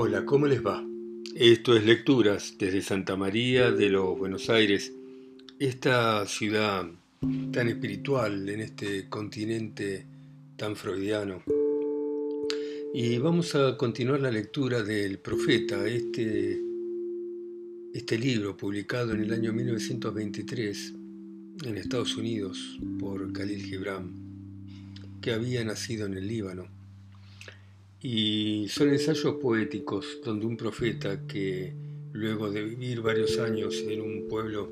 Hola, ¿cómo les va? Esto es Lecturas desde Santa María de los Buenos Aires, esta ciudad tan espiritual en este continente tan freudiano. Y vamos a continuar la lectura del Profeta, este, este libro publicado en el año 1923 en Estados Unidos por Khalil Gibran, que había nacido en el Líbano y son ensayos poéticos donde un profeta que luego de vivir varios años en un pueblo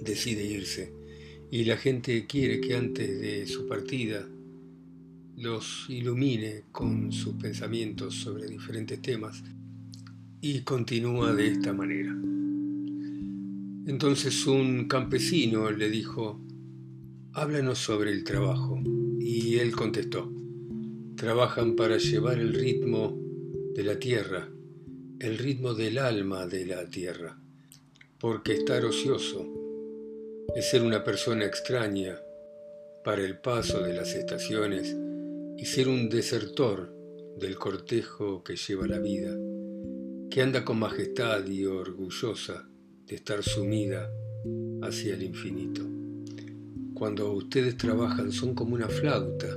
decide irse y la gente quiere que antes de su partida los ilumine con sus pensamientos sobre diferentes temas y continúa de esta manera. Entonces un campesino le dijo, háblanos sobre el trabajo y él contestó, trabajan para llevar el ritmo de la tierra, el ritmo del alma de la tierra, porque estar ocioso es ser una persona extraña para el paso de las estaciones y ser un desertor del cortejo que lleva la vida, que anda con majestad y orgullosa de estar sumida hacia el infinito. Cuando ustedes trabajan son como una flauta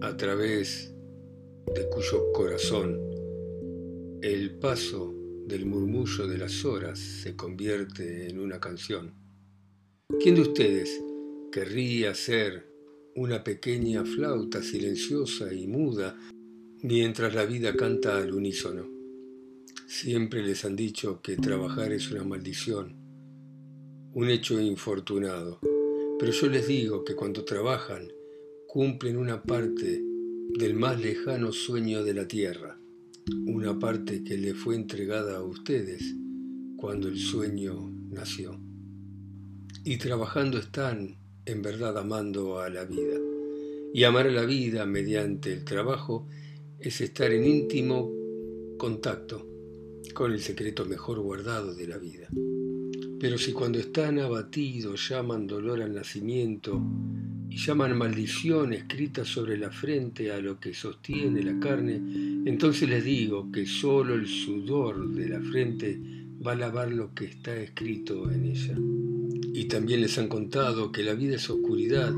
a través de cuyo corazón el paso del murmullo de las horas se convierte en una canción. ¿Quién de ustedes querría ser una pequeña flauta silenciosa y muda mientras la vida canta al unísono? Siempre les han dicho que trabajar es una maldición, un hecho infortunado, pero yo les digo que cuando trabajan cumplen una parte del más lejano sueño de la tierra, una parte que le fue entregada a ustedes cuando el sueño nació. Y trabajando están en verdad amando a la vida. Y amar a la vida mediante el trabajo es estar en íntimo contacto con el secreto mejor guardado de la vida. Pero si cuando están abatidos llaman dolor al nacimiento llaman maldición escrita sobre la frente a lo que sostiene la carne, entonces les digo que solo el sudor de la frente va a lavar lo que está escrito en ella. Y también les han contado que la vida es oscuridad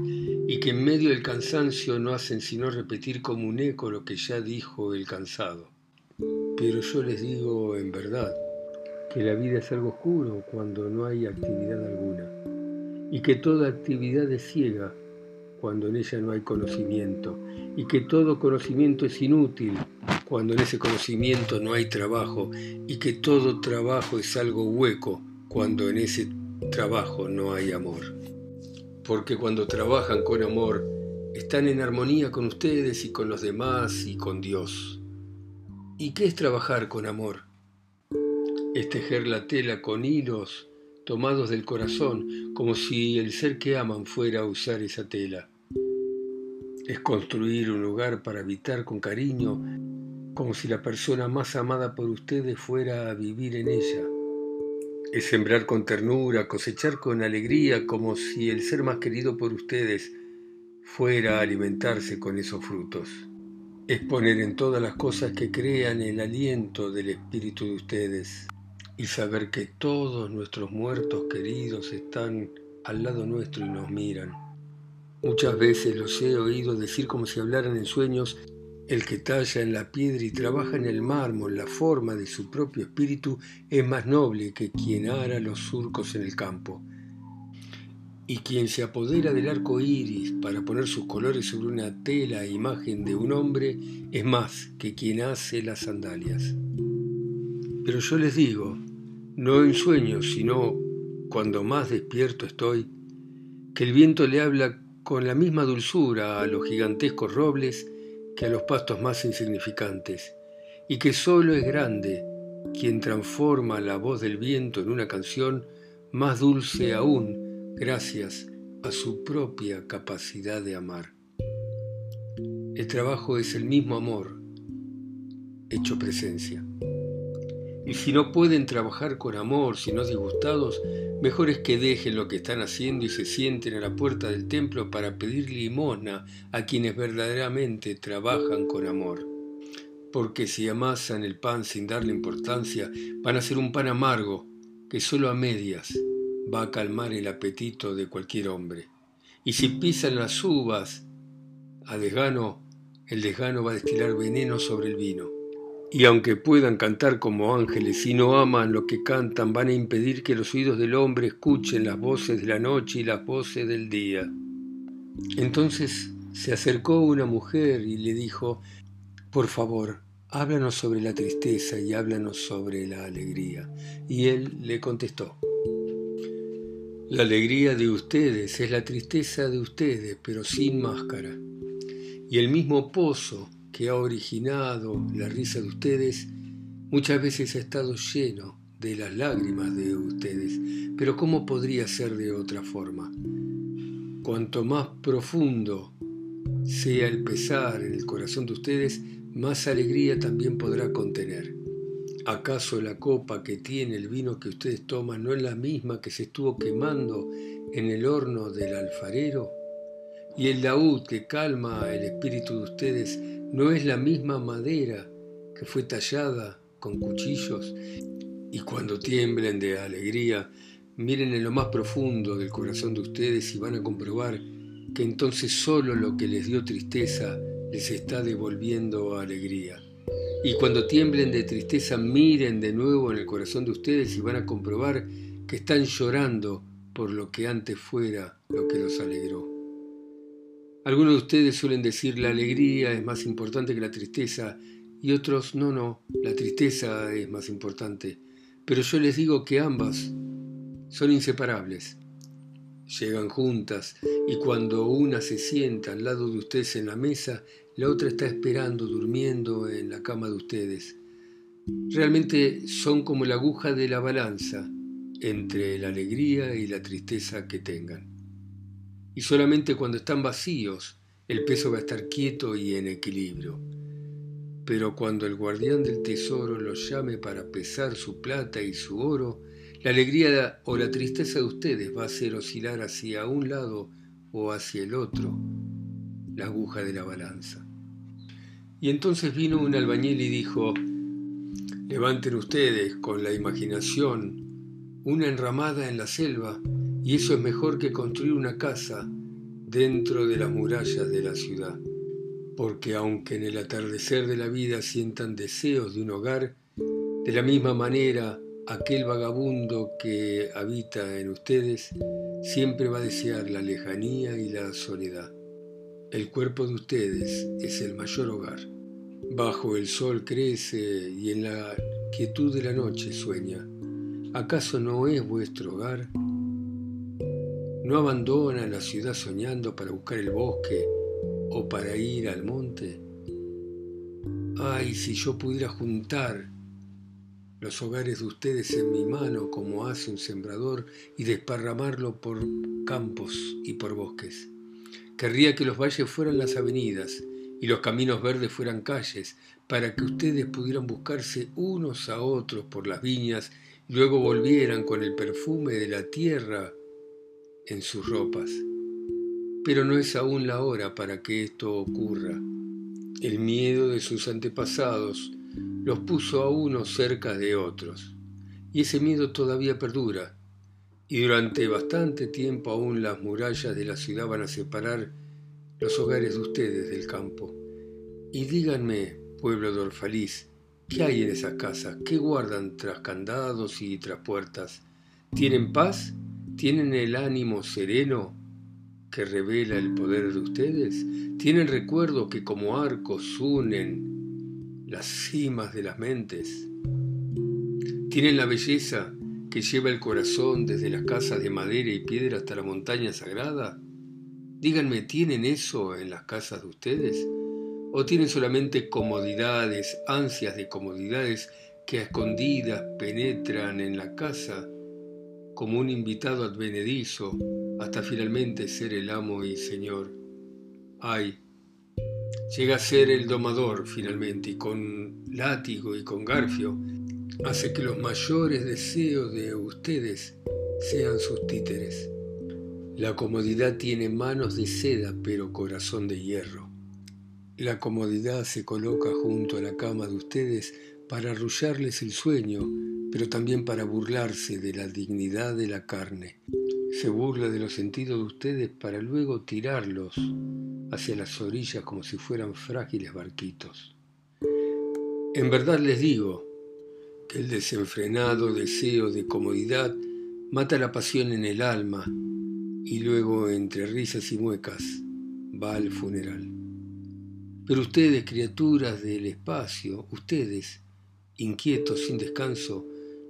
y que en medio del cansancio no hacen sino repetir como un eco lo que ya dijo el cansado. Pero yo les digo en verdad que la vida es algo oscuro cuando no hay actividad alguna y que toda actividad es ciega cuando en ella no hay conocimiento, y que todo conocimiento es inútil cuando en ese conocimiento no hay trabajo, y que todo trabajo es algo hueco cuando en ese trabajo no hay amor. Porque cuando trabajan con amor, están en armonía con ustedes y con los demás y con Dios. ¿Y qué es trabajar con amor? Es tejer la tela con hilos tomados del corazón, como si el ser que aman fuera a usar esa tela. Es construir un lugar para habitar con cariño, como si la persona más amada por ustedes fuera a vivir en ella. Es sembrar con ternura, cosechar con alegría, como si el ser más querido por ustedes fuera a alimentarse con esos frutos. Es poner en todas las cosas que crean el aliento del espíritu de ustedes y saber que todos nuestros muertos queridos están al lado nuestro y nos miran. Muchas veces los he oído decir como si hablaran en sueños, el que talla en la piedra y trabaja en el mármol la forma de su propio espíritu es más noble que quien ara los surcos en el campo. Y quien se apodera del arco iris para poner sus colores sobre una tela e imagen de un hombre es más que quien hace las sandalias. Pero yo les digo, no en sueños, sino cuando más despierto estoy, que el viento le habla con la misma dulzura a los gigantescos robles que a los pastos más insignificantes, y que solo es grande quien transforma la voz del viento en una canción más dulce aún gracias a su propia capacidad de amar. El trabajo es el mismo amor hecho presencia. Y si no pueden trabajar con amor, sino disgustados, mejor es que dejen lo que están haciendo y se sienten a la puerta del templo para pedir limosna a quienes verdaderamente trabajan con amor. porque si amasan el pan sin darle importancia, van a ser un pan amargo que solo a medias va a calmar el apetito de cualquier hombre. Y si pisan las uvas a desgano, el desgano va a destilar veneno sobre el vino. Y aunque puedan cantar como ángeles, si no aman lo que cantan, van a impedir que los oídos del hombre escuchen las voces de la noche y las voces del día. Entonces se acercó una mujer y le dijo, por favor, háblanos sobre la tristeza y háblanos sobre la alegría. Y él le contestó, la alegría de ustedes es la tristeza de ustedes, pero sin máscara. Y el mismo pozo que ha originado la risa de ustedes muchas veces ha estado lleno de las lágrimas de ustedes. Pero ¿cómo podría ser de otra forma? Cuanto más profundo sea el pesar en el corazón de ustedes, más alegría también podrá contener. ¿Acaso la copa que tiene el vino que ustedes toman no es la misma que se estuvo quemando en el horno del alfarero? ¿Y el laúd que calma el espíritu de ustedes no es la misma madera que fue tallada con cuchillos? Y cuando tiemblen de alegría, miren en lo más profundo del corazón de ustedes y van a comprobar que entonces solo lo que les dio tristeza les está devolviendo alegría. Y cuando tiemblen de tristeza, miren de nuevo en el corazón de ustedes y van a comprobar que están llorando por lo que antes fuera lo que los alegró. Algunos de ustedes suelen decir la alegría es más importante que la tristeza y otros no, no, la tristeza es más importante. Pero yo les digo que ambas son inseparables. Llegan juntas y cuando una se sienta al lado de ustedes en la mesa, la otra está esperando, durmiendo en la cama de ustedes. Realmente son como la aguja de la balanza entre la alegría y la tristeza que tengan. Y solamente cuando están vacíos, el peso va a estar quieto y en equilibrio. Pero cuando el guardián del tesoro los llame para pesar su plata y su oro, la alegría o la tristeza de ustedes va a hacer oscilar hacia un lado o hacia el otro la aguja de la balanza. Y entonces vino un albañil y dijo, levanten ustedes con la imaginación una enramada en la selva, y eso es mejor que construir una casa dentro de las murallas de la ciudad. Porque aunque en el atardecer de la vida sientan deseos de un hogar, de la misma manera aquel vagabundo que habita en ustedes siempre va a desear la lejanía y la soledad. El cuerpo de ustedes es el mayor hogar. Bajo el sol crece y en la quietud de la noche sueña. ¿Acaso no es vuestro hogar? ¿No abandona la ciudad soñando para buscar el bosque o para ir al monte? Ay, si yo pudiera juntar los hogares de ustedes en mi mano como hace un sembrador y desparramarlo por campos y por bosques. Querría que los valles fueran las avenidas y los caminos verdes fueran calles, para que ustedes pudieran buscarse unos a otros por las viñas y luego volvieran con el perfume de la tierra en sus ropas. Pero no es aún la hora para que esto ocurra. El miedo de sus antepasados los puso a unos cerca de otros, y ese miedo todavía perdura y durante bastante tiempo aún las murallas de la ciudad van a separar los hogares de ustedes del campo. Y díganme, pueblo de Orfaliz, ¿qué hay en esas casas? ¿Qué guardan tras candados y tras puertas? ¿Tienen paz? ¿Tienen el ánimo sereno que revela el poder de ustedes? ¿Tienen recuerdos que como arcos unen las cimas de las mentes? ¿Tienen la belleza que lleva el corazón desde las casas de madera y piedra hasta la montaña sagrada? Díganme, ¿tienen eso en las casas de ustedes? ¿O tienen solamente comodidades, ansias de comodidades que a escondidas penetran en la casa como un invitado advenedizo hasta finalmente ser el amo y señor? Ay, llega a ser el domador finalmente y con látigo y con garfio hace que los mayores deseos de ustedes sean sus títeres. La comodidad tiene manos de seda pero corazón de hierro. La comodidad se coloca junto a la cama de ustedes para arrullarles el sueño, pero también para burlarse de la dignidad de la carne. Se burla de los sentidos de ustedes para luego tirarlos hacia las orillas como si fueran frágiles barquitos. En verdad les digo que el desenfrenado deseo de comodidad mata la pasión en el alma y luego entre risas y muecas va al funeral. Pero ustedes, criaturas del espacio, ustedes, inquietos sin descanso,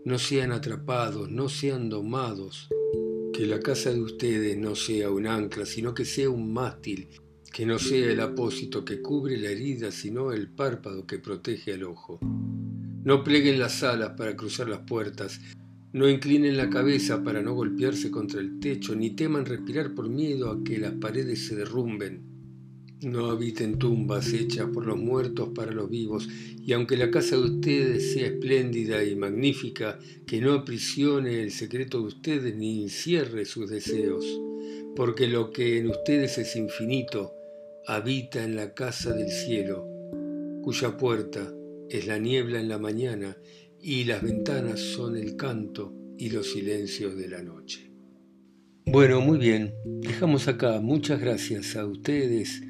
no sean atrapados, no sean domados, que la casa de ustedes no sea un ancla, sino que sea un mástil, que no sea el apósito que cubre la herida, sino el párpado que protege al ojo. No pleguen las alas para cruzar las puertas, no inclinen la cabeza para no golpearse contra el techo, ni teman respirar por miedo a que las paredes se derrumben. No habiten tumbas hechas por los muertos para los vivos, y aunque la casa de ustedes sea espléndida y magnífica, que no aprisione el secreto de ustedes ni encierre sus deseos, porque lo que en ustedes es infinito habita en la casa del cielo, cuya puerta es la niebla en la mañana y las ventanas son el canto y los silencios de la noche. Bueno, muy bien, dejamos acá. Muchas gracias a ustedes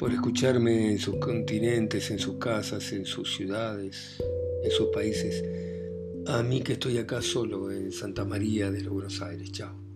por escucharme en sus continentes, en sus casas, en sus ciudades, en sus países. A mí que estoy acá solo en Santa María de los Buenos Aires. Chao.